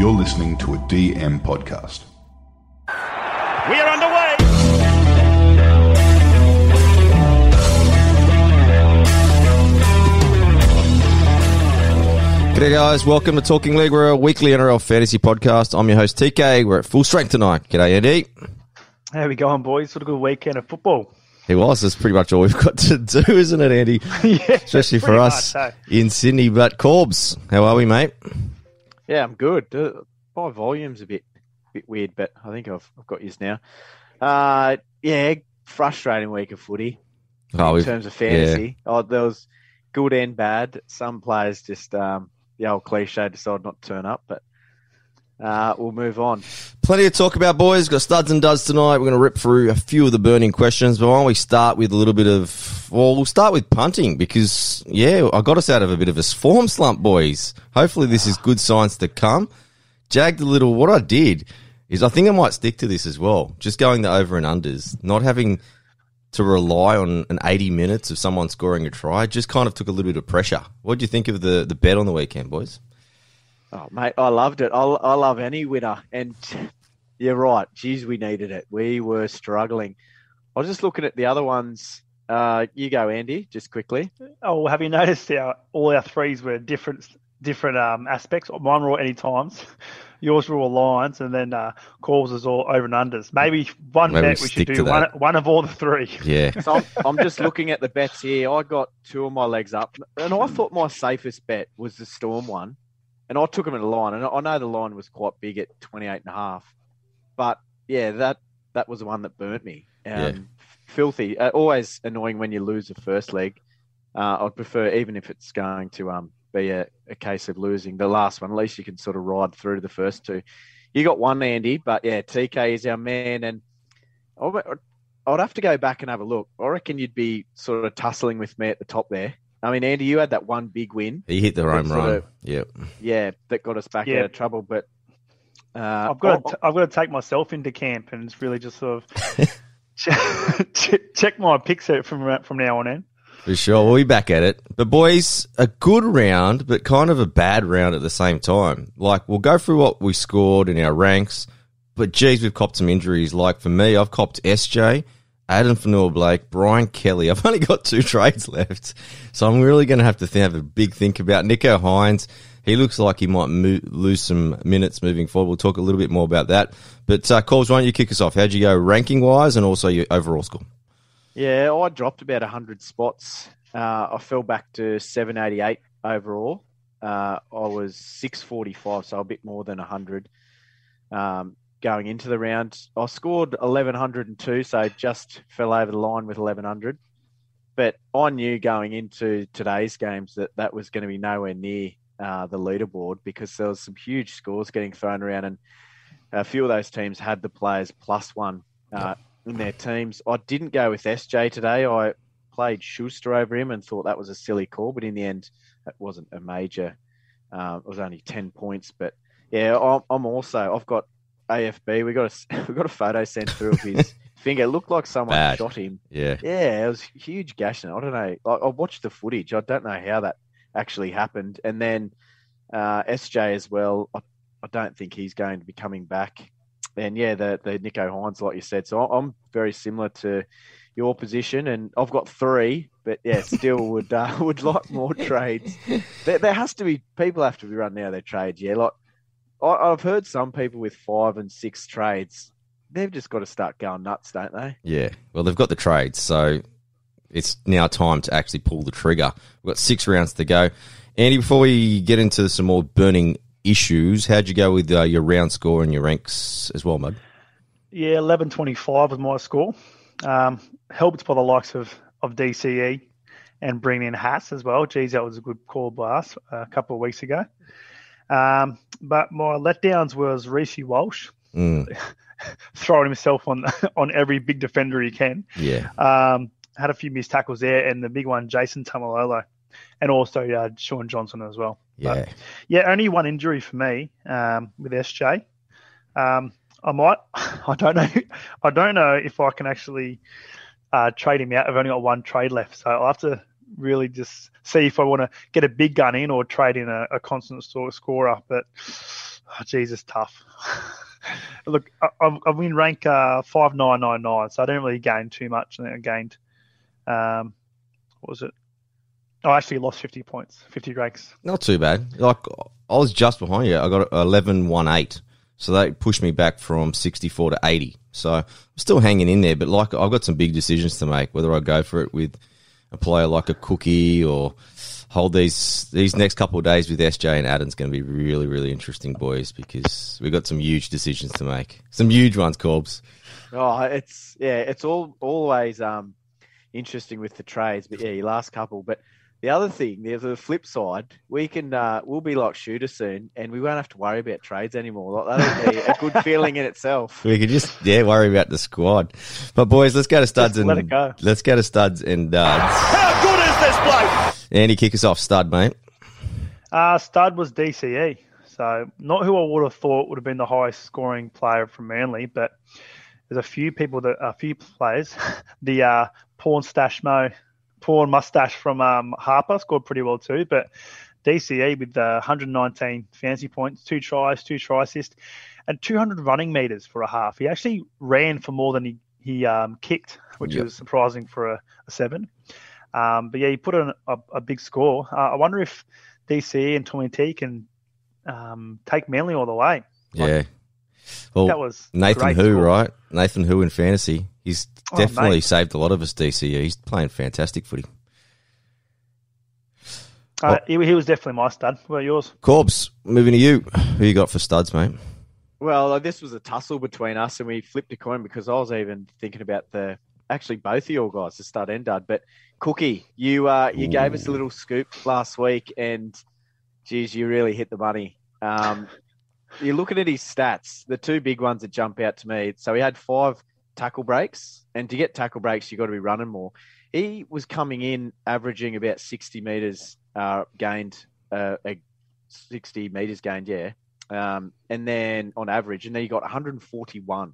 You're listening to a DM podcast. We are underway. G'day guys, welcome to Talking League. We're a weekly NRL fantasy podcast. I'm your host TK. We're at full strength tonight. G'day Andy. How are we going, boys? What a good weekend of football. It was. That's pretty much all we've got to do, isn't it, Andy? yeah, Especially for us much, eh? in Sydney. But Corbs, how are we, mate? Yeah, I'm good. Uh, my volume's a bit bit weird, but I think I've, I've got yours now. Uh, yeah, frustrating week of footy Oh, in terms of fantasy. Oh, there was good and bad. Some players just um, the old cliche decided not to turn up, but uh, we'll move on. plenty to talk about, boys. Got studs and duds tonight. We're going to rip through a few of the burning questions. But why don't we start with a little bit of, well, we'll start with punting because, yeah, I got us out of a bit of a form slump, boys. Hopefully this is good signs to come. Jagged a little. What I did is I think I might stick to this as well. Just going the over and unders, not having to rely on an 80 minutes of someone scoring a try. Just kind of took a little bit of pressure. What do you think of the, the bet on the weekend, boys? Oh, mate, I loved it. I, I love any winner, and you're right. Geez, we needed it. We were struggling. I was just looking at the other ones. Uh, you go, Andy, just quickly. Oh, have you noticed our all our threes were different different um, aspects? Mine were all any times. Yours were all lines, and then uh, calls was all over and unders. Maybe one Maybe bet we stick should do one, one of all the three. Yeah. So I'm, I'm just looking at the bets here. I got two of my legs up, and I thought my safest bet was the Storm one, and I took them at a line, and I know the line was quite big at 28 and a half, but yeah, that that was the one that burnt me. Um, Yeah. Filthy. Uh, always annoying when you lose the first leg. Uh, I'd prefer, even if it's going to um, be a, a case of losing the last one, at least you can sort of ride through to the first two. You got one, Andy, but yeah, TK is our man, and I'd have to go back and have a look. I reckon you'd be sort of tussling with me at the top there. I mean, Andy, you had that one big win, He hit the home sort run. of- Yep. yeah, that got us back Yeah. out of trouble. But uh, I've got I- to, I've got to take myself into camp, and it's really just sort of check, check my picks out from from now on in. For sure. We'll be back at it. But boys, a good round, but kind of a bad round at the same time. Like we'll go through what we scored in our ranks, but geez, we've copped some injuries. Like for me, I've copped SJ, Adam Fonua Blake, Brian Kelly. I've only got two trades left. So I'm really going to have to th- have a big think about Nicho Hynes. He looks like he might mo- lose some minutes moving forward. We'll talk a little bit more about that. But, uh, Coles, why don't you kick us off? How'd you go ranking wise and also your overall score? yeah, I dropped about hundred spots. Uh, I fell back to seven eighty eight overall. Uh, I was six forty five, so a bit more than hundred. Um, going into the round, I scored eleven hundred and two, so just fell over the line with eleven hundred. But I knew going into today's games that that was going to be nowhere near uh, the leaderboard because there was some huge scores getting thrown around, and a few of those teams had the players plus one uh, in their teams. I didn't go with SJ today. I played Schuster over him and thought that was a silly call, but in the end, it wasn't a major. Uh, it was only ten points, but yeah, I'm, I'm also. I've got AFB. We got a we got a photo sent through of his finger. It looked like someone Bad. shot him. Yeah. Yeah, it was huge gashing. I don't know. I, I watched the footage. I don't know how that actually happened. And then uh, SJ as well. I, I don't think he's going to be coming back. And yeah, the the Nicho Hynes, like you said. So I'm very similar to your position, and I've got three. But yeah, still would uh, would like more trades. There, there has to be people have to be running out of their trades. Yeah, like I, I've heard some people with five and six trades. They've just got to start going nuts, don't they? Yeah. Well, they've got the trades, so it's now time to actually pull the trigger. We've got six rounds to go. Andy, before we get into some more burning issues, how'd you go with uh, your round score and your ranks as well, Mud? Yeah, eleven twenty five was my score. Um, helped by the likes of of DCE and bringing in Haas as well. Geez, that was a good call by us uh, a couple of weeks ago. Um, but my letdowns was Reece Walsh Mm, throwing himself on on every big defender he can. yeah. Um, had a few missed tackles there, and the big one, Jason Taumalolo, and also uh, Shaun Johnson as well. Yeah. But, yeah, only one injury for me um, with SJ. Um, I might, I don't know, I don't know if I can actually uh, trade him out. I've only got one trade left, so I'll have to really just see if I want to get a big gun in or trade in a, a constant of scorer. But Jesus, tough. Look, I, I'm, in rank uh, five nine nine nine, so I didn't really gain too much. Think I gained, um, what was it? I actually lost fifty points, fifty ranks. Not too bad. Like I was just behind you. I got 11 1 8. So that pushed me back from 64 to 80. So I'm still hanging in there, but like I've got some big decisions to make whether I go for it with a player like a cookie or hold these these next couple of days with SJ and Adam's going to be really really interesting boys because we've got some huge decisions to make. Some huge ones, Corbs. Oh, it's yeah, it's all always um interesting with the trades, but yeah, your last couple. But the other thing, there's the flip side. We can uh, we'll be like shooter soon, and we won't have to worry about trades anymore. Like, that'll be a good feeling in itself. We could just yeah worry about the squad. But boys, let's go to studs Just and let it go. let's go to studs and duds. How good is this bloke? Andy, kick us off, stud mate. Uh, stud was DCE, so not who I would have thought would have been the highest scoring player from Manly, but there's a few people that a few players. the uh, porn stash mo, porn mustache from um, Harper scored pretty well too, but DCE with uh, 119 fancy points, two tries, two try assists, and 200 running meters for a half. He actually ran for more than he he um, kicked, which Yep. is surprising for a, a seven. Um, but yeah, he put in a, a big score. Uh, I wonder if DCE and Tommy T can um, take Manly all the way. Yeah. Well, that was Nathan Who, score. right? Nathan Who in fantasy. He's Oh, definitely mate. saved a lot of us DCE. He's playing fantastic footy. Uh, he, he was definitely my stud. What about yours? Corbs, moving to you. Who you got for studs, mate? Well, uh, this was a tussle between us, and we flipped a coin because I was even thinking about the actually both of your guys, the stud and dud. But Cookie, you uh, you gave us a little scoop last week, and geez, you really hit the money. Um, you're looking at his stats, the two big ones that jump out to me. So he had five tackle breaks, and to get tackle breaks, you've got to be running more. He was coming in averaging about 60 meters uh, gained, uh, a 60 meters gained, yeah um, and then on average, and then he got 141.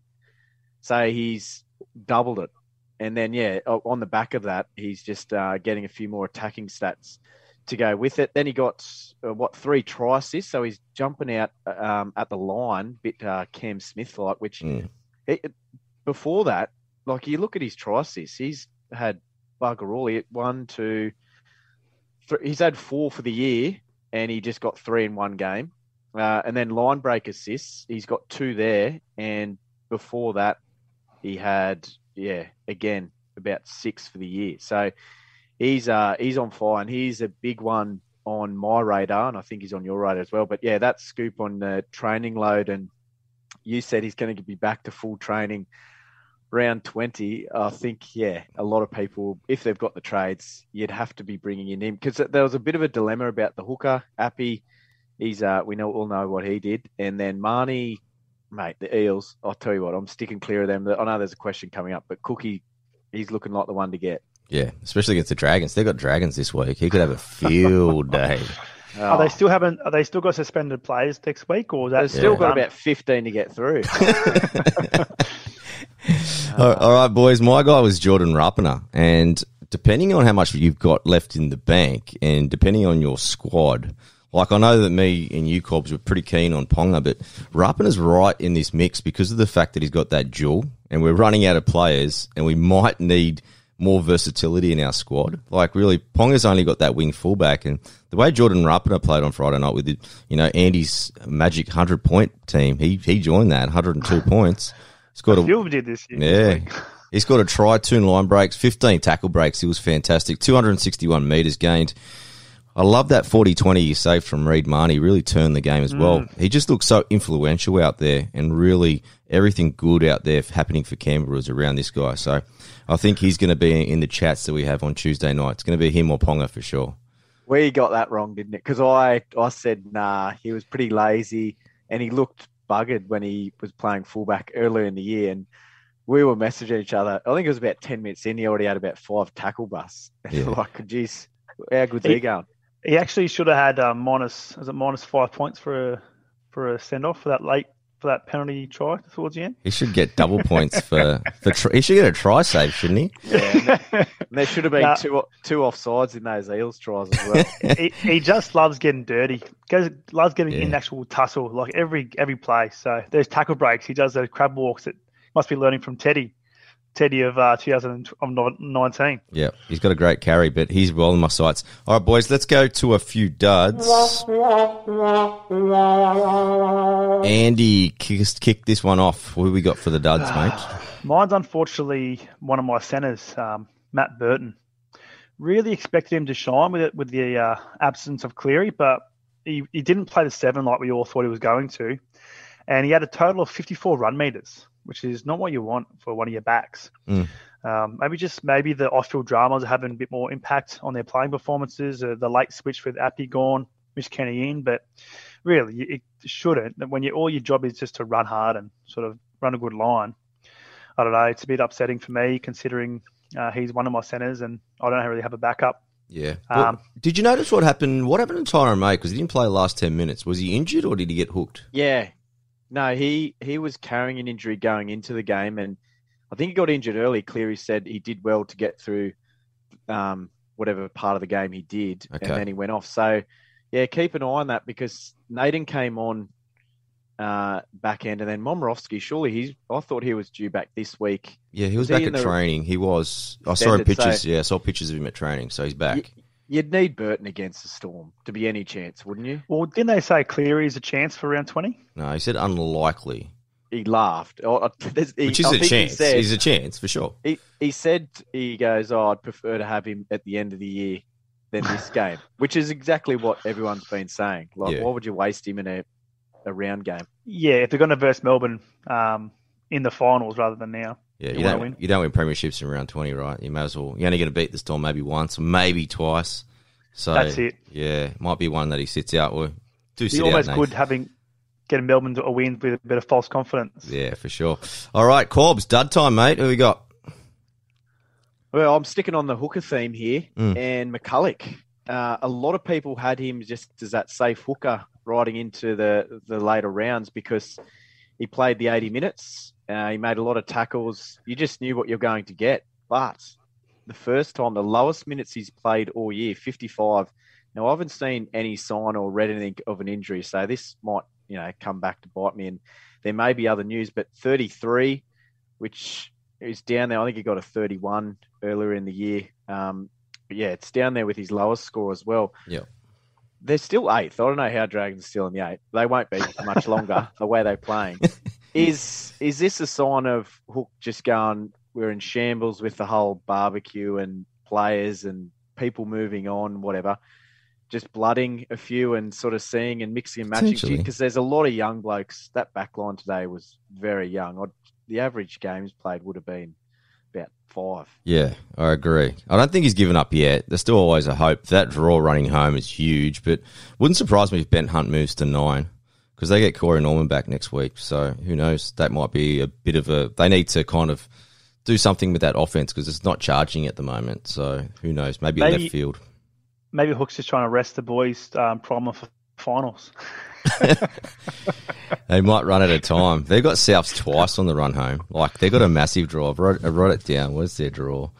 So he's doubled it. And then, yeah, on the back of that, he's just uh, getting a few more attacking stats to go with it. Then he got, uh, what, three try assists. So he's jumping out um, at the line, bit uh, Cam Smith like, which Mm. it, it- before that, like you look at his assists, he's had bugger all. He one, two, three, he's had four for the year, and he just got three in one game. Uh, and then line break assists, he's got two there, and before that, he had yeah again about six for the year. So he's uh he's on fire, and he's a big one on my radar, and I think he's on your radar as well. But yeah, that scoop on the training load, and you said he's going to be back to full training round 20 i think yeah a lot of people if they've got the trades you'd have to be bringing in him because there was a bit of a dilemma about the hooker appy he's uh we know all know what he did and then Mahoney mate the eels i'll tell you what i'm sticking clear of them i know there's a question coming up but cookie he's looking like the one to get Yeah, especially against the Dragons. They've got Dragons this week. He could have a field day. Are Oh, they still haven't? Are they still got suspended players next week, or is that they've still Yeah. got about 15 to get through all right, boys. My guy was Jordan Rapana, and depending on how much you've got left in the bank, and depending on your squad, like I know that me and you, Corbs, were pretty keen on Ponga, but Rapana's right in this mix because of the fact that he's got that jewel, and we're running out of players, and we might need more versatility in our squad. Like really, Ponga's only got that wing fullback, and the way Jordan Rapana played on Friday night with it, you know Andy's magic hundred point team, he he joined that hundred and two points. Scored a Silver did this year. yeah. He scored a try, two line breaks, 15 tackle breaks. He was fantastic. 261 metres gained. I love that 40 20 he saved from Reed Mahoney. Really turned the game as mm. well. He just looks so influential out there and really everything good out there happening for Canberra is around this guy. So I think he's going to be in the chats that we have on Tuesday night. It's going to be him or Ponga for sure. We got that wrong, didn't it? Because I, I said, nah, he was pretty lazy and he looked buggered when he was playing fullback earlier in the year. And we were messaging each other. I think it was about 10 minutes in. He already had about five tackle busts. Yeah. like, geez, how good's He- he going? He actually should have had um, minus. Was it minus five points for a for a send off for that late for that penalty try towards the end. He should get double points for for. Tr- he should get a try save, shouldn't he? Yeah, and there, and there should have been Nah. two two offsides in those Eels tries as well. he, he just loves getting dirty. Goes loves getting Yeah. in actual tussle like every every play. So there's tackle breaks. He does those crab walks that must be learning from Teddy, Teddy of uh, 2019. Yeah, he's got a great carry, but he's well in my sights. All right, boys, let's go to a few duds. Andy, kick, kick this one off. What we got for the duds, mate? Mine's unfortunately one of my centres, um, Matt Burton. Really expected him to shine with it with the uh, absence of Cleary, but he, he didn't play the seven like we all thought he was going to, and he had a total of 54 run meters, which is not what you want for one of your backs. Mm. Um, maybe just maybe the off-field dramas are having a bit more impact on their playing performances. Uh, the late switch with Appy gone, Mitch Kenny in, but really it shouldn't. When you all your job is just to run hard and sort of run a good line. I don't know. It's a bit upsetting for me considering uh, he's one of my centres and I don't really have a backup. Yeah. Um, did you notice what happened? What happened to Tyrone May? Because he didn't play the last 10 minutes. Was he injured or did he get hooked? Yeah. No, he he was carrying an injury going into the game, and I think he got injured early. Cleary said he did well to get through um, whatever part of the game he did, Okay. and then he went off. So, yeah, keep an eye on that because Naden came on uh, back end, and then Momirovski. Surely he's. I thought he was due back this week. Yeah, he was, Was back in at training. He was. I saw him pictures. so- yeah, I saw pictures of him at training, so he's back. You'd need Burton against the Storm to be any chance, wouldn't you? Well, didn't they say Cleary is a chance for round 20? No, he said unlikely, He laughed. Oh, uh, he- which is I a think he chance. said- He's a chance for sure. He he said he goes, oh, I'd prefer to have him at the end of the year than this game, which is exactly what everyone's been saying. Like, Yeah. why would you waste him in a, a round game? Yeah, if they're going to verse Melbourne um, in the finals rather than now. Yeah, You you don't win. you don't win premierships in round twenty, right? You may as well. You're only going to beat the Storm maybe once, maybe twice. So That's it. Yeah, might be one that he sits out. Or do sit almost out. good Nath. having getting Melbourne to a win with a bit of false confidence. Yeah, for sure. All right, Corbs, dud time, mate. Who we got? Well, I'm sticking on the hooker theme here, Mm. and McCullough. Uh, a lot of people had him just as that safe hooker riding into the the later rounds because he played the 80 minutes. Uh, he made a lot of tackles. You just knew what you're going to get. But the first time, the lowest minutes he's played all year, 55. Now I haven't seen any sign or read anything of an injury, so this might you know come back to bite me. And there may be other news, but 33, which is down there. I think he got a 31 earlier in the year. Um, but yeah, it's down there with his lowest score as well. Yeah. They're still eighth. I don't know how Dragons are still in the eighth. They won't be much longer the way they're playing. Is is this a sign of Hook just going? We're in shambles with the whole barbecue and players and people moving on, whatever. Just blooding a few and sort of seeing and mixing and matching because there's a lot of young blokes. That back line today was very young. I'd, the average games played would have been about five. Yeah, I agree. I don't think he's given up yet. There's still always a hope. That draw running home is huge, but wouldn't surprise me if Ben Hunt moves to nine because they get Corey Norman back next week. So who knows? That might be a bit of a. They need to kind of do something with that offense because it's not charging at the moment. So who knows? Maybe, Maybe- left field. Maybe Hook's just trying to rest the boys' um, primer for finals. They might run out of time. They've got Souths twice on the run home. Like they've got a massive draw. I wrote, I wrote it down. What's their draw?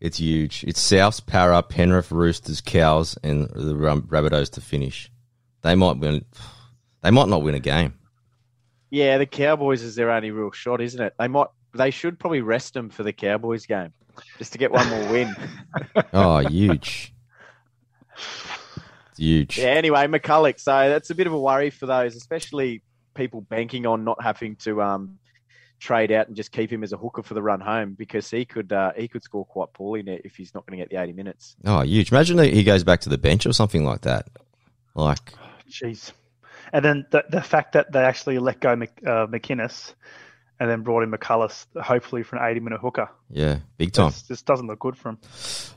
It's huge. It's Souths, Para, Penrith, Roosters, Cows, and the Rabbitohs to finish. They might win. They might not win a game. Yeah, the Cowboys is their only real shot, isn't it? They might. They should probably rest them for the Cowboys game, just to get one more win. Oh, huge. It's huge. yeah. Anyway, McCullough. So that's a bit of a worry for those, especially people banking on not having to um, trade out and just keep him as a hooker for the run home because he could uh, he could score quite poorly in it if he's not going to get the eighty minutes. Oh, huge. Imagine that he goes back to the bench or something like that. Like, Jeez. And then the, the fact that they actually let go Mc, uh, McInnes and then brought in McCullough, hopefully for an 80 minute hooker. yeah, big time. This just doesn't look good for him.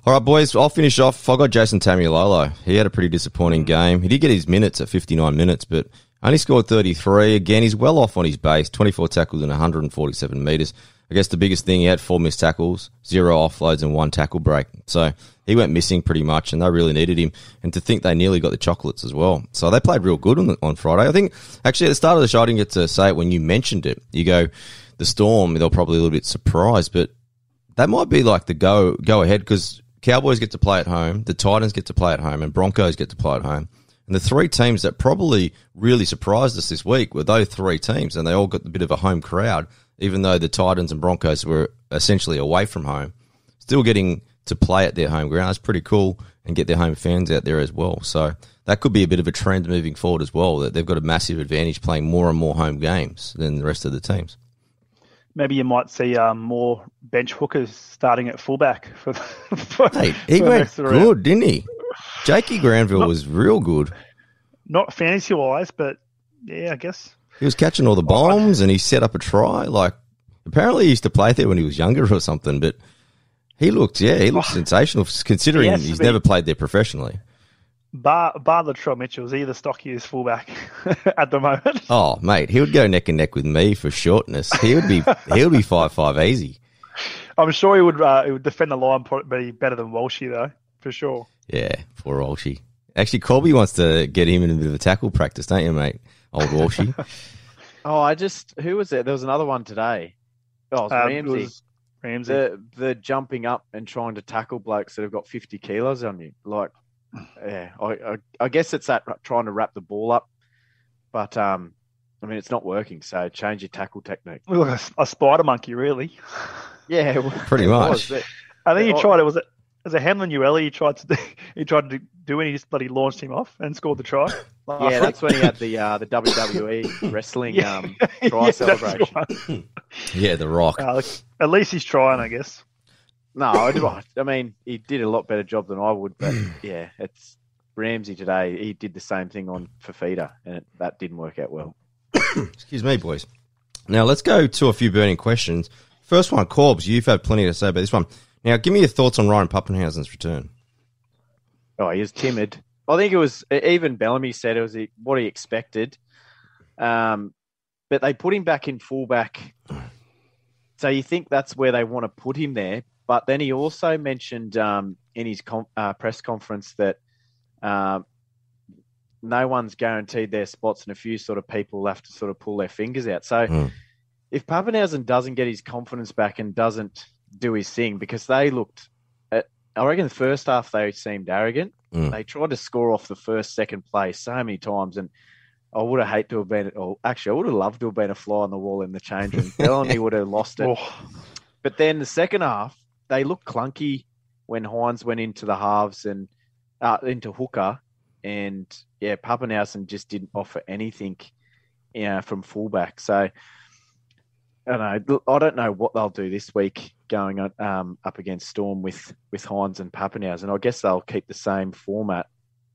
All right, boys, I'll finish off. I got Jason Taumalolo. He had a pretty disappointing game. He did get his minutes at 59 minutes, but only scored 33. Again, he's well off on his base 24 tackles and 147 metres. I guess the biggest thing he had four missed tackles, zero offloads, and one tackle break. So he went missing pretty much, and they really needed him. And to think they nearly got the chocolates as well. So they played real good on, the, on Friday. I think actually at the start of the show, I didn't get to say it when you mentioned it. You go, the Storm, they're probably a little bit surprised, but that might be like the go go ahead because Cowboys get to play at home, the Titans get to play at home, and Broncos get to play at home. And the three teams that probably really surprised us this week were those three teams, and they all got a bit of a home crowd even though the Titans and Broncos were essentially away from home, still getting to play at their home ground. That's pretty cool and get their home fans out there as well. So that could be a bit of a trend moving forward as well, that they've got a massive advantage playing more and more home games than the rest of the teams. Maybe you might see um, more bench hookers starting at fullback for. for hey, he for went good, didn't he? Jakey Granville not, was real good. Not fantasy wise, but yeah, I guess he was catching all the bombs and he set up a try. Like, apparently he used to play there when he was younger or something, but he looked, yeah, he looked oh, sensational considering he he's never played there professionally. Bar, bar Latrell Mitchell is he the stockiest fullback at the moment? Oh, mate, he would go neck and neck with me for shortness. He would be, he would be five five easy. I'm sure he would. Uh, he would defend the line, be better than Walshy though, for sure. Yeah, poor Walshy. Actually, Colby wants to get him in a bit of a tackle practice, don't you, mate? Old Walshy. oh, I just who was it? There was another one today. Oh, it was um, Ramsey. It was Ramsey. The the jumping up and trying to tackle blokes that have got fifty kilos on you. Like, yeah, I, I, I guess it's that trying to wrap the ball up, but um, I mean it's not working. So change your tackle technique. Look, a, a spider monkey, really. Yeah, pretty much. Was, I think you tried it. Was it as a Hamlin Ueli, he tried to do, he tried to do it. He just bloody launched him off and scored the try. yeah, that's when he had the uh, the WWE wrestling yeah. um, try yeah, celebration. yeah, the Rock. Uh, at least he's trying, I guess. No, I, I mean he did a lot better job than I would, but yeah, it's Ramsey today. He did the same thing on Fifita, and it, that didn't work out well. Excuse me, boys. Now let's go to a few burning questions. First one, Corbs. You've had plenty to say about this one. Now, give me your thoughts on Ryan Papenhuyzen's return. Oh, he was timid. I think it was even Bellamy said it was what he expected. Um, but they put him back in fullback. So you think that's where they want to put him there. But then he also mentioned um, in his com- uh, press conference that um, no one's guaranteed their spots, and a few sort of people have to sort of pull their fingers out. So mm. if Papenhuyzen doesn't get his confidence back and doesn't do his thing because they looked. At, I reckon the first half they seemed arrogant. Mm. They tried to score off the first, second play so many times, and I would have hated to have been. Or actually, I would have loved to have been a fly on the wall in the change room. Bellamy would have lost it. Oh. But then the second half, they looked clunky when Hynes went into the halves and uh, into hooker, and yeah, Papenhuyzen just didn't offer anything, you know, from fullback. So I don't know. I don't know what they'll do this week going um, up against Storm with with Hynes and Papenhuyzen, and I guess they'll keep the same format.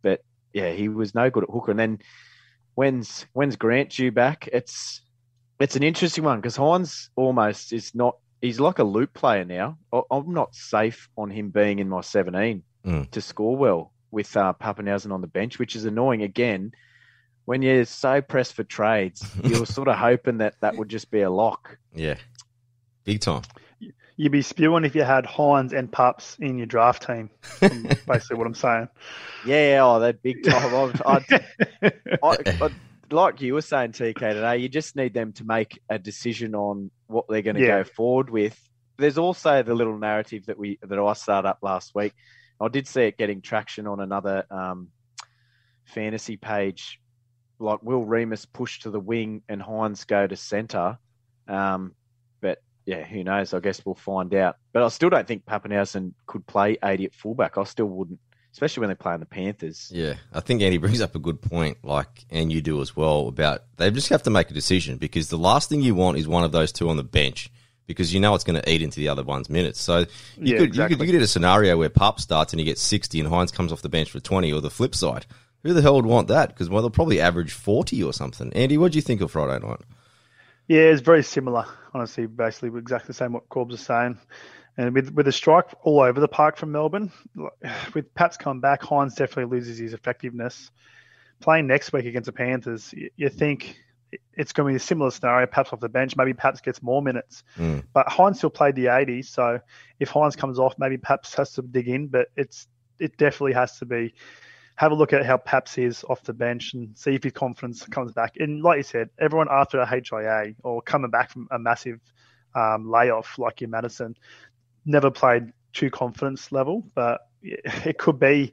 But yeah, he was no good at hooker. And then when's when's Grant due back? It's it's an interesting one because Hynes almost is not. He's like a loop player now. I'm not safe on him being in my 17 mm. to score well with uh, Papenhuyzen on the bench, which is annoying. Again, when you're so pressed for trades, you're sort of hoping that that would just be a lock. Yeah, big time. You'd be spewing if you had Hynes and Pups in your draft team. basically, what I'm saying. Yeah, oh, that big time. I'd, I'd, I'd, like you were saying, TK today, you just need them to make a decision on what they're going to yeah. go forward with. There's also the little narrative that we that I started up last week. I did see it getting traction on another um, fantasy page like will Reimis push to the wing and Hynes go to centre? Um, yeah, who knows? I guess we'll find out. But I still don't think Papenhuyzen could play 80 at fullback. I still wouldn't, especially when they're playing the Panthers. Yeah, I think Andy brings up a good point, like, and you do as well, about they just have to make a decision because the last thing you want is one of those two on the bench because you know it's going to eat into the other one's minutes. So you, yeah, could, exactly. you could you could get a scenario where Pup starts and he gets 60 and Hynes comes off the bench for 20 or the flip side. Who the hell would want that? Because well, they'll probably average forty or something. Andy, what do you think of Friday night? Yeah, it's very similar. Honestly, basically exactly the same what Corbs is saying. And with with a strike all over the park from Melbourne, with Pat's come back, Hynes definitely loses his effectiveness. Playing next week against the Panthers, you, you think it's going to be a similar scenario, perhaps off the bench. Maybe Paps gets more minutes. Mm. But Hynes still played the 80s, so if Hynes comes off, maybe Paps has to dig in. But it's it definitely has to be have a look at how Paps is off the bench and see if his confidence comes back. And like you said, everyone after a HIA or coming back from a massive um, layoff like in Madison never played true confidence level, but it could be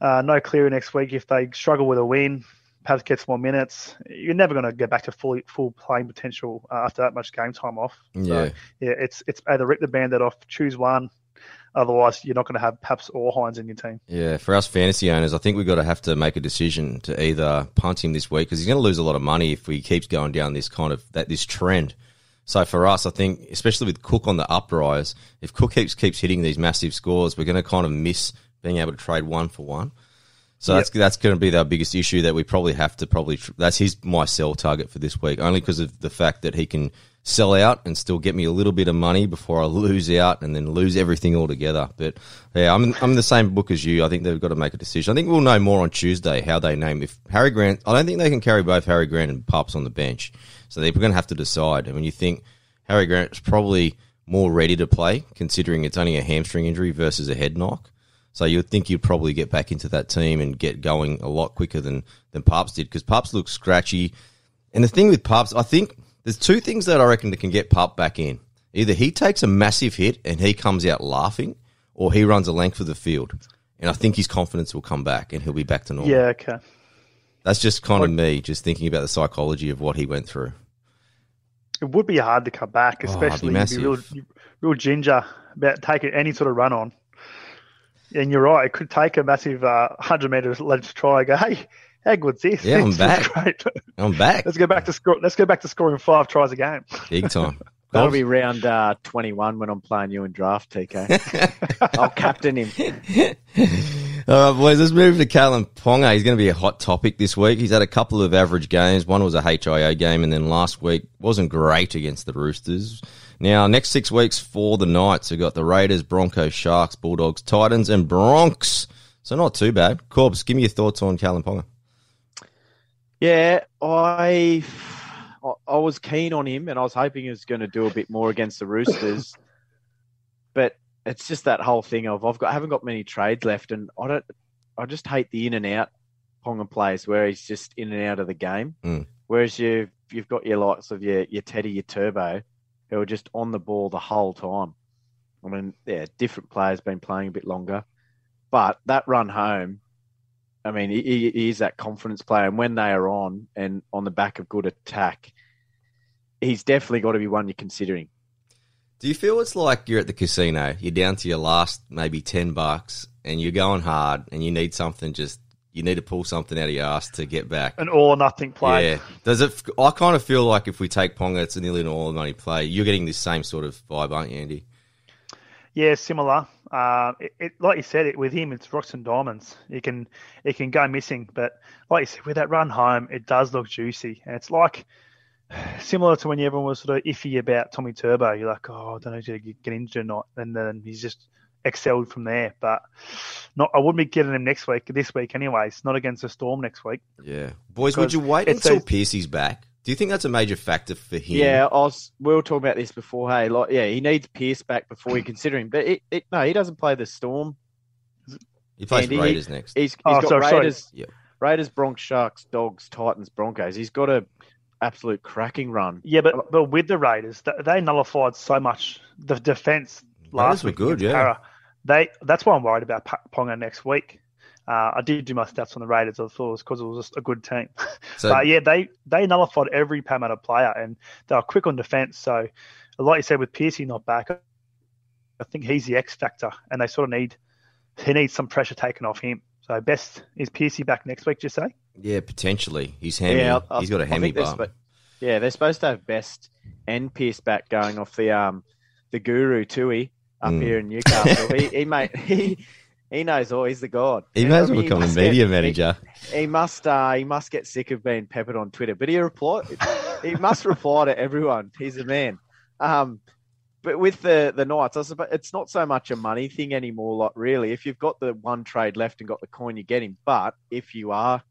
uh, no clearer next week if they struggle with a win. Perhaps gets more minutes. You're never going to get back to full full playing potential uh, after that much game time off. Yeah. So, yeah, it's it's either rip the bandit off, choose one. Otherwise, you're not going to have Paps or Hynes in your team. Yeah, for us fantasy owners, I think we've got to have to make a decision to either punt him this week because he's going to lose a lot of money if he keeps going down this kind of that this trend. So for us, I think, especially with Cook on the uprise, if Cook keeps keeps hitting these massive scores, we're going to kind of miss being able to trade one for one. So Yep. that's that's going to be our biggest issue that we probably have to probably that's his my sell target for this week only because of the fact that he can sell out and still get me a little bit of money before I lose out and then lose everything altogether. But yeah, I'm I'm the same book as you. I think they've got to make a decision. I think we'll know more on Tuesday how they name if Harry Grant. I don't think they can carry both Harry Grant and Pups on the bench, so they're going to have to decide. And when you think Harry Grant's probably more ready to play, considering it's only a hamstring injury versus a head knock. So you'd think you'd probably get back into that team and get going a lot quicker than than Pups did because Pups looks scratchy. And the thing with Pups, I think there's two things that I reckon that can get Pup back in. Either he takes a massive hit and he comes out laughing, or he runs a length of the field. And I think his confidence will come back and he'll be back to normal. Yeah, okay. That's just kind of me, just thinking about the psychology of what he went through. It would be hard to come back, Oh, especially if you're real, real ginger about taking any sort of run on. And you're right, it could take a massive uh, 100 metres let's try. And go, hey, how good's this? Yeah, I'm back. Great. I'm back. let's go back to score. Let's go back to scoring five tries a game. Big time. That'll be round uh, 21 when I'm playing you in draft, TK. I'll captain him. All right, boys, let's move to Kalyn Ponga. He's going to be a hot topic this week. He's had a couple of average games. One was a HIA game, and then last week wasn't great against the Roosters. Now, next six weeks for the Knights, we've got the Raiders, Broncos, Sharks, Bulldogs, Titans, and Bronx. So not too bad. Corbs, give me your thoughts on Kalyn Ponga. Yeah, I I was keen on him, and I was hoping he was going to do a bit more against the Roosters. but it's just that whole thing of I've got I haven't got many trades left, and I don't. I just hate the in and out Ponga plays where he's just in and out of the game. Mm. Whereas you you've got your likes of your your Teddy, your Turbo, who are just on the ball the whole time. I mean, yeah, different players been playing a bit longer, but that run home I mean, he, he he is that confidence player, and when they are on and on the back of good attack, he's definitely got to be one you're considering. Do you feel it's like you're at the casino, you're down to your last maybe 10 bucks, and you're going hard, and you need something just, you need to pull something out of your ass to get back? An all or nothing play. Yeah. Does it? I kind of feel like if we take Ponga, it's nearly an all or money play. You're getting this same sort of vibe, aren't you, Andy? Yeah, similar. Uh, it, it, like you said, it with him, it's rocks and diamonds. It can it can go missing, but like you said, with that run home, it does look juicy, and it's like similar to when everyone was sort of iffy about Tommy Turbo. You're like, oh, I don't know if you get injured or not, and then he's just excelled from there. But not, I wouldn't be getting him next week, this week, anyways. Not against the Storm next week. Yeah. Boys, would you wait until those- Piercy's back? Do you think that's a major factor for him? Yeah, I was. We were talking about this before. Hey, like, yeah, he needs Pearce back before you consider him. But it, it, no, he doesn't play the Storm. He plays Andy, Raiders next. He's, he's Oh, got sorry, sorry. Raiders, Yep. Raiders, Bronx, Sharks, Dogs, Titans, Broncos. He's got a absolute cracking run. Yeah, but but with the Raiders, they nullified so much the defense last were week. good, yeah. Para. They that's why I'm worried about Ponga next week. Uh, I did do my stats on the Raiders. I thought it was because it was just a good team. So, but yeah, they they nullified every Parramatta player, and they were quick on defense. So, like you said, with Piercy not back, I think he's the X factor, and they sort of need he needs some pressure taken off him. So, best is Piercy back next week? Do You say? yeah, potentially. He's hammy. Yeah, I- he's got a hammy think bar. spo- yeah, they're supposed to have Best and Pearce back going off the um the Guru Tui up Mm. here in Newcastle. he he mate he he knows all. He's the god. He may as well become a media get- manager. He, he must uh he must get sick of being peppered on Twitter, but he reply he must reply to everyone. He's a man. Um, but with the the Knights, I suppose it's not so much a money thing anymore. Like really, if you've got the one trade left and got the coin, you get him. But if you are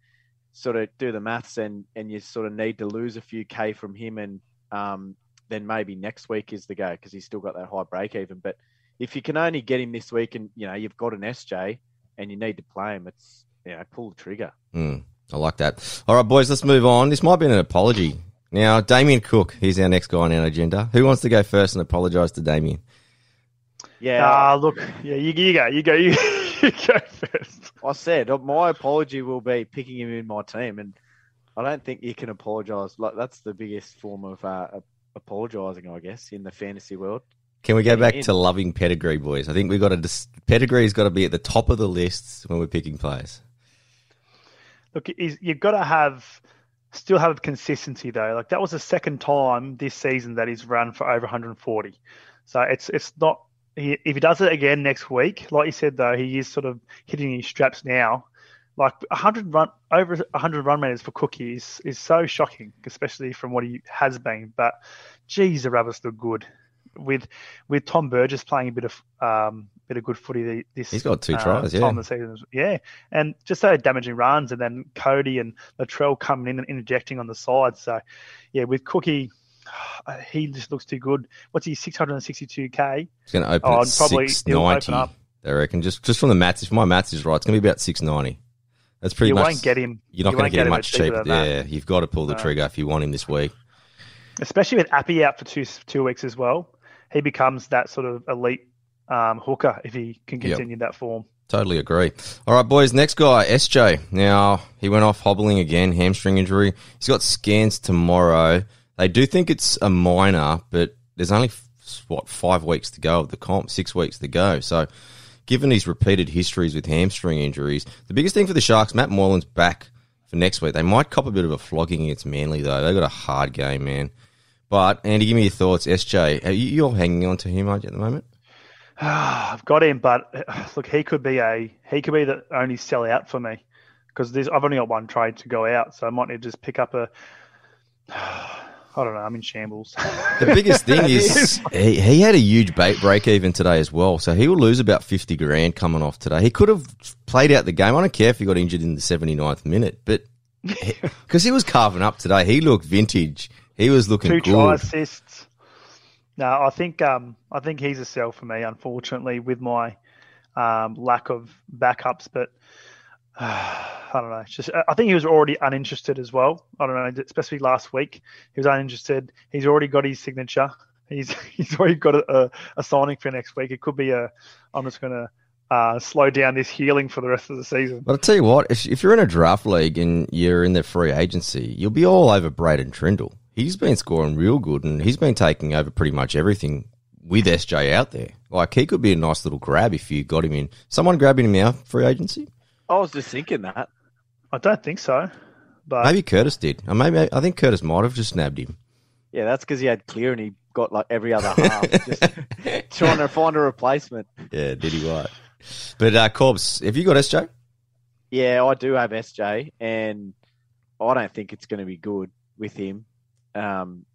sort of do the maths and and you sort of need to lose a few k from him, and um, then maybe next week is the go because he's still got that high break even. But if you can only get him this week, and you know you've got an SJ and you need to play him, it's you know pull the trigger. Mm, I like that. All right, boys, let's move on. This might be an apology. Now, Damien Cook, he's our next guy on our agenda. Who wants to go first and apologise to Damien? Yeah, Ah, look, yeah, you, you go, you go, you, you go first. I said uh, my apology will be picking him in my team, and I don't think you can apologise. Like that's the biggest form of uh, apologising, I guess, in the fantasy world. Can we go back in. to loving pedigree, boys? I think we've got to dis- pedigree's got to be at the top of the list when we're picking players. Look, you've got to have still have consistency though. Like that was the second time this season that he's run for over 140. So it's it's not he, if he does it again next week, like you said though, he is sort of hitting his straps now. Like 100 run over 100 run meters for Cookie is, is so shocking, especially from what he has been. But geez, the rabbits look good with with Tom Burgess playing a bit of um, bit of good footy this. He's got two uh, tries, yeah. of the season. Yeah, and just so damaging runs, and then Cody and Latrell coming in and interjecting on the side. So, yeah, with Cookie, he just looks too good. What's he? Six hundred and sixty-two k. It's going to open Oh, probably six he'll open up. I reckon just just from the maths. If my maths is right, it's going to be about six ninety. That's pretty You much. won't get him. You're not you going to get, him much cheaper cheaper. than that. Yeah, you've got to pull the No. trigger if you want him this week. especially with Appy out for two two weeks as well. He becomes that sort of elite um, hooker if he can Yep. continue that form. Totally agree. All right, boys. Next guy, SJ. Now he went off hobbling again, hamstring injury. He's got scans tomorrow. They do think it's a minor, but there's only what five weeks to go of the comp, six weeks to go. So, given his repeated histories with hamstring injuries, the biggest thing for the Sharks, Matt Moylan's back for next week. They might cop a bit of a flogging against Manly though. They've got a hard game, man. But Andy, give me your thoughts. SJ, are you, you're hanging on to him, aren't you, at the moment? I've got him, but look, he could be a he could be the only sell out for me because I've only got one trade to go out, so I might need to just pick up a. I don't know. I'm in shambles. The biggest thing is he, he had a huge bait break even today as well, so he will lose about fifty grand coming off today. He could have played out the game. I don't care if he got injured in the 79th minute, but because he was carving up today, he looked vintage. He was looking two good. try assists. No, I think um, I think he's a sell for me, unfortunately, with my um, lack of backups. But I don't know. It's just I think he was already uninterested as well. I don't know, especially last week. He was uninterested. He's already got his signature. He's he's already got a, a, a signing for next week. It could be a. I'm just going to uh, slow down this healing for the rest of the season. But I'll tell you what, if, if you're in a draft league and you're in the free agency, you'll be all over Braydon Trindall. He's been scoring real good and he's been taking over pretty much everything with SJ out there. Like he could be a nice little grab if you got him in. Someone grabbing him now, free agency? I was just thinking that. I don't think so, but Maybe Curtis did. Or maybe I think Curtis might have just snabbed him. Yeah, that's because he had clear and he got like every other half, just trying to find a replacement. Yeah, did he right? But uh, Corbs, have you got SJ? Yeah, I do have SJ, and I don't think it's going to be good with him. Um,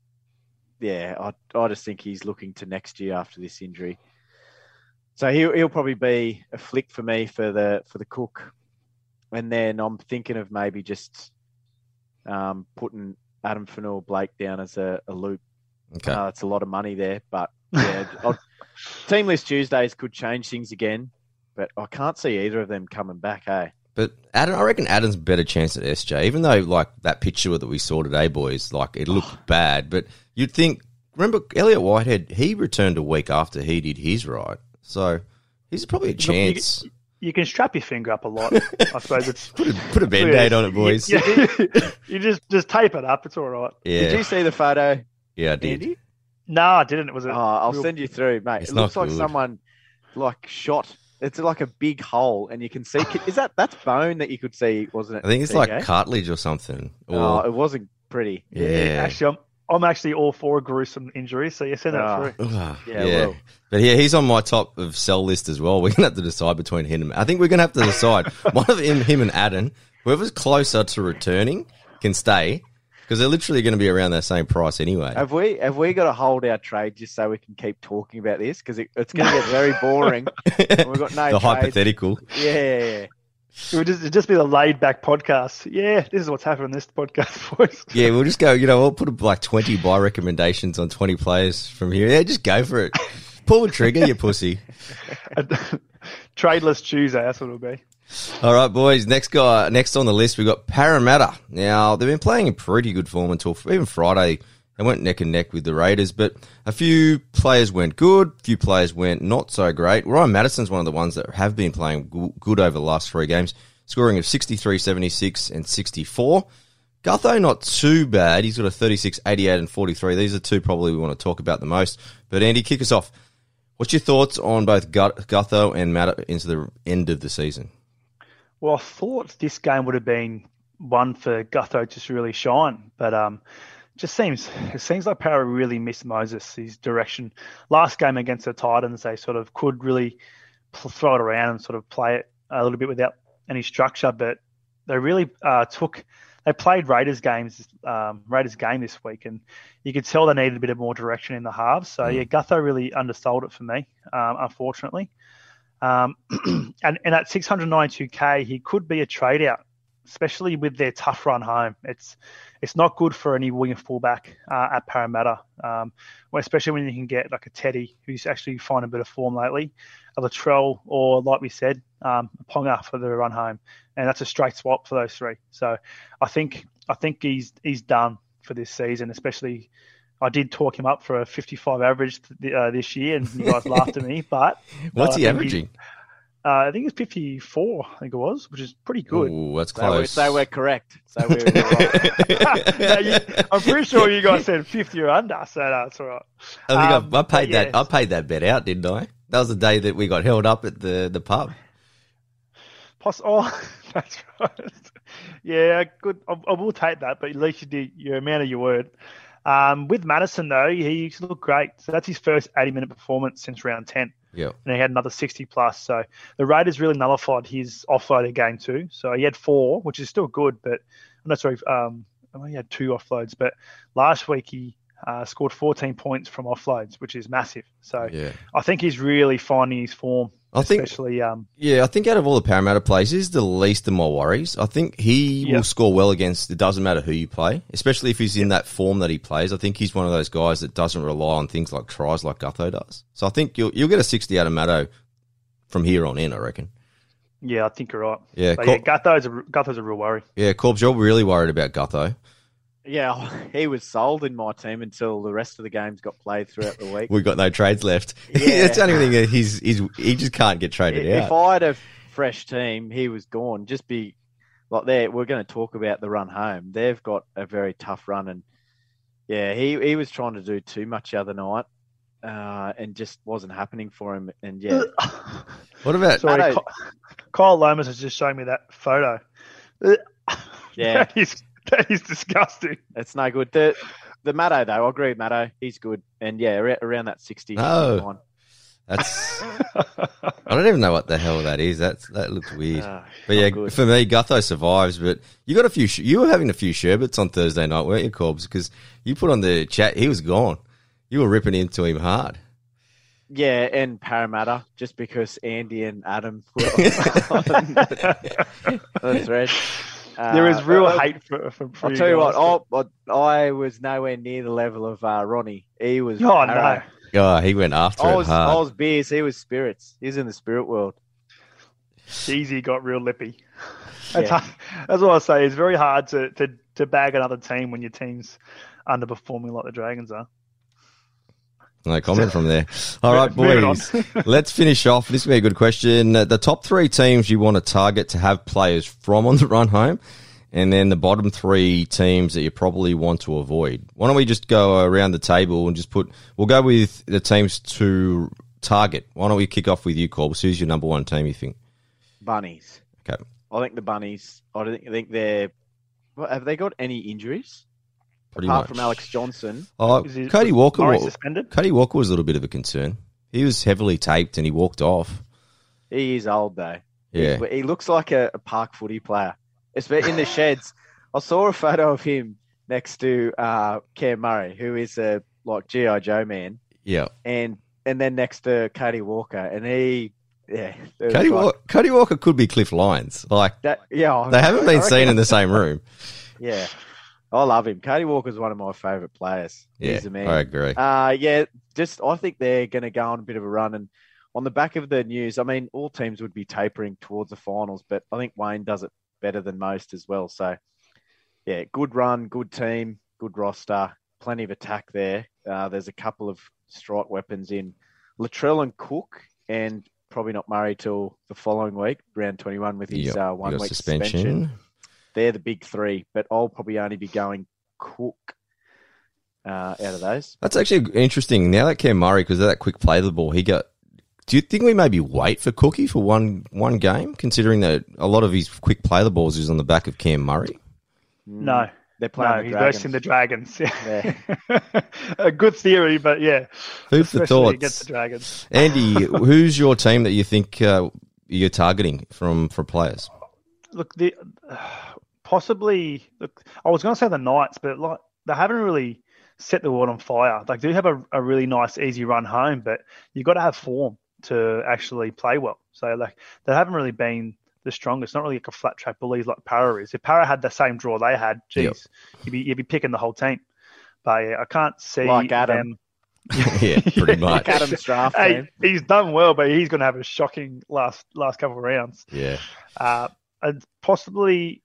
yeah, I, I just think he's looking to next year after this injury. So he'll, he'll probably be a flick for me for the for the cook, and then I'm thinking of maybe just um, putting Adam Fonua Blake down as a, a loop. Okay. Uh, it's a lot of money there, but yeah, I'll, team list Tuesdays could change things again, but I can't see either of them coming back. Hey, But Adam, I reckon Adam's better chance at SJ, even though like that picture that we saw today, boys, like it looked bad. But you'd think, remember Elliott Whitehead? He returned a week after he did his right, so he's probably a you- chance. you can strap your finger up a lot. I suppose it's Put a, put a band aid on it, boys. Yeah, you just just tape it up. It's all right. Yeah, did you see the photo, yeah, I did. Andy? No, I didn't. It was a Oh, I'll real- send you through, mate. It's it looks not like good. someone like shot. It's like a big hole, and you can see. Is that that's bone that you could see, wasn't it? I think it's TJ? like cartilage or something. Or, Oh, it wasn't pretty. yeah. Actually, I'm, I'm actually all for a gruesome injuries. So you send that Ah. through. Ugh, Yeah, yeah. well. But yeah, he's on my top of sell list as well. We're gonna have to decide between him. and I think we're gonna have to decide one of him, him and Adam. Whoever's closer to returning can stay because they're literally going to be around that same price anyway. Have we have we got to hold our trade just so we can keep talking about this because it, it's going to get very boring. we've got no the trades. hypothetical. Yeah, yeah, yeah. It would just, it'd just be the laid back podcast. Yeah, this is what's happening in this podcast, boys. Yeah, we'll just go. You know, we'll put like twenty buy recommendations on twenty players from here. Yeah, just go for it. Pull the trigger, you pussy. Tradeless Tuesday, that's what it'll be. All right, boys. Next guy, next on the list, we've got Parramatta. Now they've been playing in pretty good form until even Friday. They went neck and neck with the Raiders, but a few players went good, a few players went not so great. Ryan Matterson's one of the ones that have been playing good over the last three games, scoring of 63, 76, and 64. Gutho, not too bad. He's got a 36, 88, and 43. These are two probably we want to talk about the most. But Andy, kick us off. What's your thoughts on both Gutho and Matt into the end of the season? Well, I thought this game would have been one for Gutho to really shine, but um, just seems it seems like Parra really missed Moses his direction. Last game against the Titans, they sort of could really throw it around and sort of play it a little bit without any structure, but they really uh, took. They played Raiders games, um, Raiders game this week, and you could tell they needed a bit of more direction in the halves. So mm. yeah, Gutho really undersold it for me, um, unfortunately. Um, and, and at 692k, he could be a trade out, especially with their tough run home. It's it's not good for any winger fullback uh, at Parramatta, um, especially when you can get like a Teddy who's actually finding a bit of form lately, a Latrell, or like we said, um, Ponga for the run home, and that's a straight swap for those three. So I think I think he's he's done for this season, especially I did talk him up for a 55 average uh, this year, and you guys laughed at me. But what's uh, he averaging? Uh, I think it's 54. I think it was, which is pretty good. Ooh, that's close. So we're, so we're correct. So we're you, I'm pretty sure you guys said 50 or under, so that's all right. I think um, I, I paid that. I paid that bet out, didn't I? That was the day that we got held up at the the pub. Poss- oh, that's right. Yeah, good. I, I will take that, but at least you did your man of your word. Um, with Matterson though, he looked great. So that's his first 80 minute performance since round 10. Yeah. And he had another 60 plus. So the Raiders really nullified his offload game too. So he had four, which is still good, but I'm not sorry. Um, he had two offloads, but last week he uh, scored 14 points from offloads, which is massive. So yeah. I think he's really finding his form. I think, especially, um, yeah, I think out of all the Parramatta players, he's the least of my worries. I think he yep. will score well against. It doesn't matter who you play, especially if he's in that form that he plays. I think he's one of those guys that doesn't rely on things like tries like Gutho does. So I think you'll you'll get a sixty out of Matto from here on in. I reckon. Yeah, I think you're right. Yeah, Cor- yeah Gutho's a Gutho's a real worry. Yeah, Corbs, you're really worried about Gutho. Yeah, he was sold in my team until the rest of the games got played throughout the week. We've got no trades left. Yeah. That's the only thing that he's, he's he just can't get traded if, out. If I had a fresh team, he was gone. Just be like there. We're going to talk about the run home. They've got a very tough run, and yeah, he he was trying to do too much the other night, uh, and just wasn't happening for him. And yeah, what about sorry, Kyle Lomas has just shown me that photo. Yeah, that is that is disgusting. It's no good. The the Matto though, I agree with Matto. He's good, and yeah, around that sixty. No, that's. I don't even know what the hell that is. That's that looks weird. Uh, but yeah, good. for me, Gutho survives. But you got a few. You were having a few sherbets on Thursday night, weren't you, Corbs? Because you put on the chat, he was gone. You were ripping into him hard. Yeah, and Parramatta, just because Andy and Adam were on the thread. There is uh, real uh, hate for, for, for I'll tell you what, I, I was nowhere near the level of uh, Ronnie. He was. Oh, no. Oh, he went after I it was, hard. I was beers. He was spirits. He's in the spirit world. Easy got real lippy. That's, yeah. that's what I say. It's very hard to, to, to bag another team when your team's underperforming like the Dragons are. No comment from there. All right, boys. let's finish off. This will be a good question. Uh, the top three teams you want to target to have players from on the run home, and then the bottom three teams that you probably want to avoid. Why don't we just go around the table and just put? We'll go with the teams to target. Why don't we kick off with you, Corbs? Who's your number one team? You think? Bunnies. Okay. I think the bunnies. I think, I think they're. Have they got any injuries? Pretty apart much. from Alex Johnson. Oh, he- Cody Walker. Murray suspended? Cody Walker was a little bit of a concern. He was heavily taped and he walked off. He is old though. Yeah. He's- he looks like a, a park footy player. It's in the sheds. I saw a photo of him next to uh, Cam Murray, who is a like GI Joe man, Yeah. and and then next to Cody Walker, and he Yeah, Cody, like Walker, Cody Walker could be Cliff Lyons. Like that. Yeah, they haven't been seen in the same room. Yeah, I love him. Cody Walker's one of my favourite players. Yeah, He's a man. I agree. Uh, yeah, just I think they're going to go on a bit of a run, and on the back of the news, I mean, all teams would be tapering towards the finals, but I think Wayne does it better than most as well. So, yeah, good run, good team, good roster, plenty of attack there. Uh, there's a couple of strike weapons in Latrell and Cook, and probably not Murray till the following week, round 21 with his Yep, uh, one week suspension. They're the big three, but I'll probably only be going Cook uh, out of those. That's actually interesting. Now that Cam Murray, because of that quick play of the ball, he got. Do you think we maybe wait for Cookie for one one game, considering that a lot of his quick play of the balls is on the back of Cam Murray? No, They're playing no, the he's Dragons. versing the Dragons. Yeah. a good theory, but yeah, Food for especially against the Dragons. Andy, who's your team that you think uh, you're targeting from for players? Look, the possibly. Look, I was going to say the Knights, but like they haven't really set the world on fire. Like, they do have a, a really nice, easy run home, but you've got to have form to actually play well. So, like, they haven't really been the strongest. Not really like a flat track bullies like Parra is. If Parra had the same draw they had, geez, Yep. you'd be you'd be picking the whole team. But yeah, I can't see Like Adam. them. yeah, pretty much. Like Adam's draft Hey, he's done well, but he's going to have a shocking last last couple of rounds. Yeah, Uh, and possibly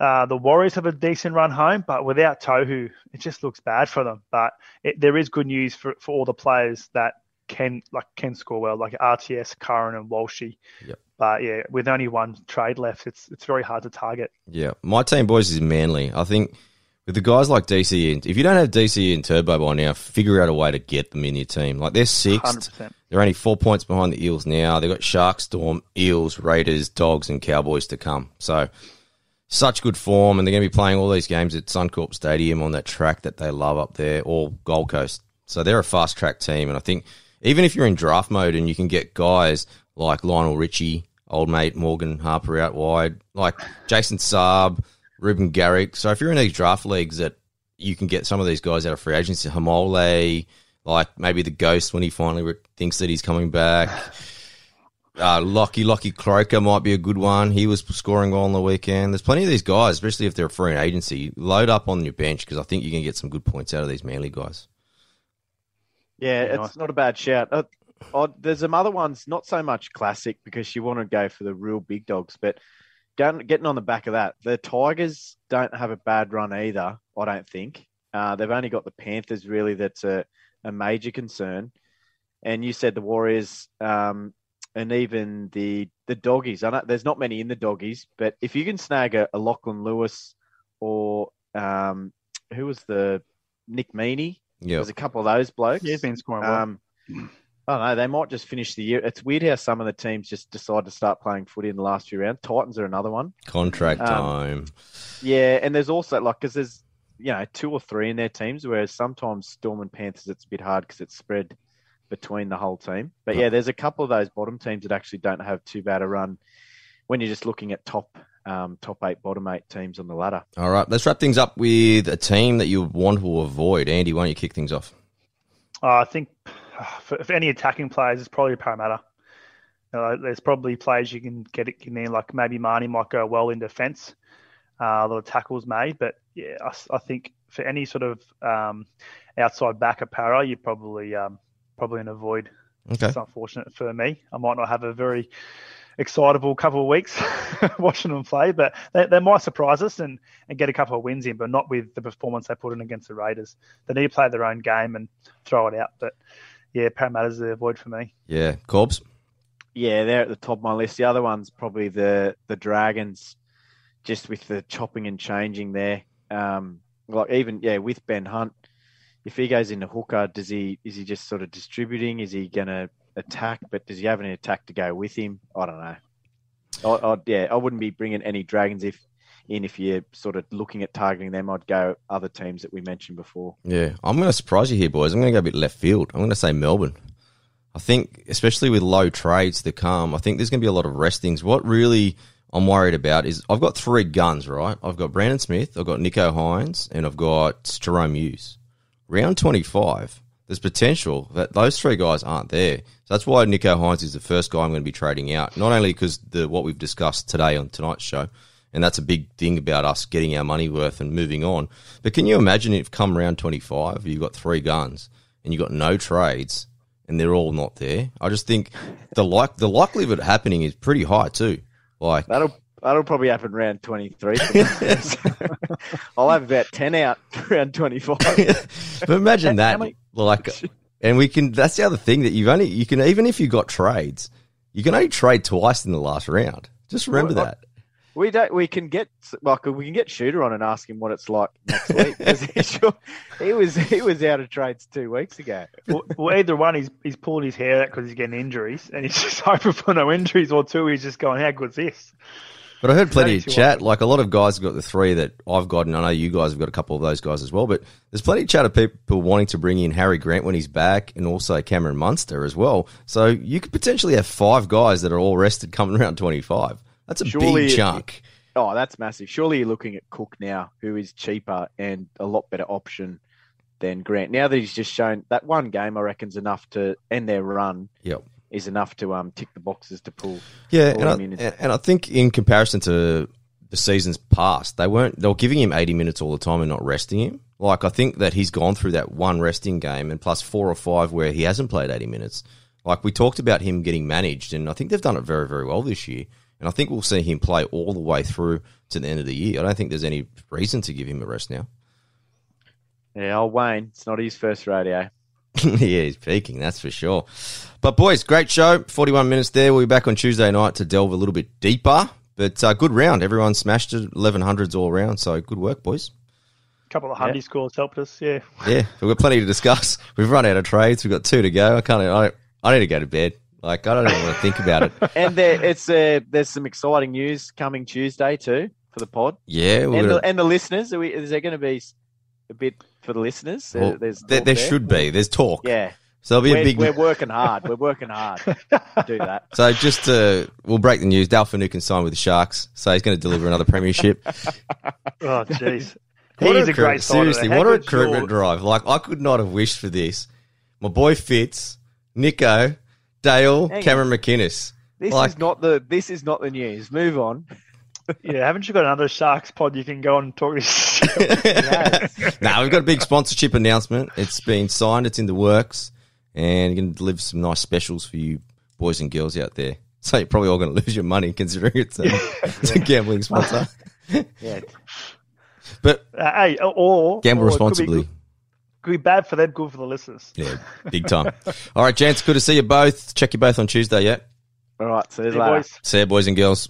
uh, the Warriors have a decent run home, but without Tohu, it just looks bad for them. But it, there is good news for, for all the players that can like can score well, like RTS, Curran, and Walshy. Yep. But yeah, with only one trade left, it's it's very hard to target. yeah. My team, boys, is Manly. I think with the guys like DC, and if you don't have DC and Turbo by now, figure out a way to get them in your team. Like they're Hundred sixth. percent. They're only four points behind the Eels now. They've got Sharks, Storm, Eels, Raiders, Dogs, and Cowboys to come. So, such good form, and they're going to be playing all these games at Suncorp Stadium on that track that they love up there, or Gold Coast. So, they're a fast track team, and I think even if you're in draft mode and you can get guys like Lionel Richie, old mate Morgan Harper out wide, like Jason Saab, Reuben Garrick. So, if you're in these draft leagues that you can get some of these guys out of free agency, Haumole, like maybe the ghost when he finally re- thinks that he's coming back. Uh, Lockie Lockie Croker might be a good one. He was scoring well on the weekend. There's plenty of these guys, especially if they're a free agency. Load up on your bench because I think you can get some good points out of these Manly guys. Yeah, Yeah, it's nice. not a bad shout. Uh, oh, there's some other ones, not so much classic because you want to go for the real big dogs, but going, getting on the back of that, the Tigers don't have a bad run either. I don't think uh, they've only got the Panthers really. That's a, a major concern. And you said the Warriors, um, and even the the doggies. I know there's not many in the doggies, but if you can snag a, a Lachlan Lewis or um, who was the Nick Meaney, Yeah, there's a couple of those blokes. Yeah, he's been scoring well. Um, I don't know. They might just finish the year. It's weird how some of the teams just decide to start playing footy in the last few rounds. Titans are another one. contract um, time. Yeah, and there's also like because there's you know two or three in their teams, whereas sometimes Storm and Panthers it's a bit hard because it's spread between the whole team. But yeah, there's a couple of those bottom teams that actually don't have too bad a run when you're just looking at top um, top eight, bottom eight teams on the ladder. All right, let's wrap things up with a team that you want to avoid. Andy, why don't you kick things off? Uh, I think for, for any attacking players, it's probably Parramatta. You know, there's probably players you can get it in there, like maybe Mahoney might go well in defence, uh, a lot of tackles made. But yeah, I think for any sort of um, outside back of Parra, you're probably um, probably an avoid. Okay. It's unfortunate for me. I might not have a very excitable couple of weeks watching them play, but they, they might surprise us and, and get a couple of wins in, but not with the performance they put in against the Raiders. They need to play their own game and throw it out. But yeah, Parramatta's the avoid for me. Yeah, Corbs. Yeah, they're at the top of my list. The other one's probably the the Dragons, just with the chopping and changing there. Um, like even yeah, with Ben Hunt, if he goes into hooker, does he is he just sort of distributing? Is he gonna attack? But does he have any attack to go with him? I don't know. I, I, yeah, I wouldn't be bringing any Dragons if in if you're sort of looking at targeting them. I'd go other teams that we mentioned before. Yeah, I'm going to surprise you here, boys. I'm going to go a bit left field. I'm going to say Melbourne. I think, especially with low trades to come, I think there's going to be a lot of restings. What really I'm worried about is I've got three guns, right? I've got Brandon Smith, I've got Nicho Hynes, and I've got Jahrome Hughes. Round 25, there's potential that those three guys aren't there. So that's why Nicho Hynes is the first guy I'm going to be trading out. Not only because the what we've discussed today on tonight's show, and that's a big thing about us getting our money worth and moving on. But can you imagine if come round 25, you've got three guns and you've got no trades and they're all not there? I just think the like the likelihood of it happening is pretty high too. Like That'll that'll probably happen round twenty three. I'll have about ten out round twenty five. but imagine that, many- like, and we can. That's the other thing that you've only you can even if you got trades, you can only trade twice in the last round. Just remember Well, that. We don't. We can get like we can get Shooter on and ask him what it's like next week. 'Cause he, sure, he was he was out of trades two weeks ago. well, well, either one, he's he's pulling his hair out because he's getting injuries, and he's just hoping for no injuries, or two, he's just going, "How good's this?" But I heard plenty of chat. options. Like a lot of guys have got the three that I've got, and I know you guys have got a couple of those guys as well. But there's plenty of chat of people wanting to bring in Harry Grant when he's back, and also Cameron Munster as well. So you could potentially have five guys that are all rested coming around 25. That's a Surely big chunk. Oh, that's massive. Surely you're looking at Cook now, who is cheaper and a lot better option than Grant. Now that he's just shown that one game, I reckon's enough to end their run. Yep. Is enough to um tick the boxes to pull. Yeah, and I, and- I think in comparison to the seasons past, they weren't they were giving him 80 minutes all the time and not resting him. Like I think that he's gone through that one resting game and plus four or five where he hasn't played 80 minutes. Like we talked about him getting managed, and I think they've done it very very well this year. And I think we'll see him play all the way through to the end of the year. I don't think there's any reason to give him a rest now. Yeah, old Wayne. It's not his first rodeo. yeah, he's peaking, that's for sure. But boys, great show. 41 minutes there. We'll be back on Tuesday night to delve a little bit deeper. But uh, good round. Everyone smashed it. 1100s all around. So good work, boys. A couple of Yeah. scores helped us. Yeah, Yeah, we've got plenty to discuss. We've run out of trades. We've got two to go. I can't. I, I need to go to bed. Like I don't even want to think about it. and there, it's uh, there's some exciting news coming Tuesday too for the pod Yeah, and gonna, the, and the listeners. Are we, is there going to be a bit for the listeners? Well, there's there, talk there should be. There's talk. Yeah, So there'll be we're, a big. we're working hard. We're working hard to do that. So just uh, we'll break the news. Dale Finucane signed with the Sharks, so he's going to deliver another premiership. Oh, jeez. What He's a recruit- great. Seriously, what a good's your- recruitment drive! Like I could not have wished for this. My boy Fitz, Nicho, Dale, Hang on. Cameron McInnes. This Like- is not the this is not the news. Move on. Yeah, haven't you got another Sharks pod you can go and talk to? Yes. now we've got a big sponsorship announcement. It's been signed. It's in the works, and you're going to deliver some nice specials for you boys and girls out there. So you're probably all going to lose your money considering it's a, it's a gambling sponsor. yeah. But Uh, hey, or gamble or it could be responsibly. good- Could be bad for them, good for the listeners. Yeah, big time. All right, gents, good to see you both. Check you both on Tuesday. Yeah. All right. So there's Hey, later. boys. See you, boys and girls.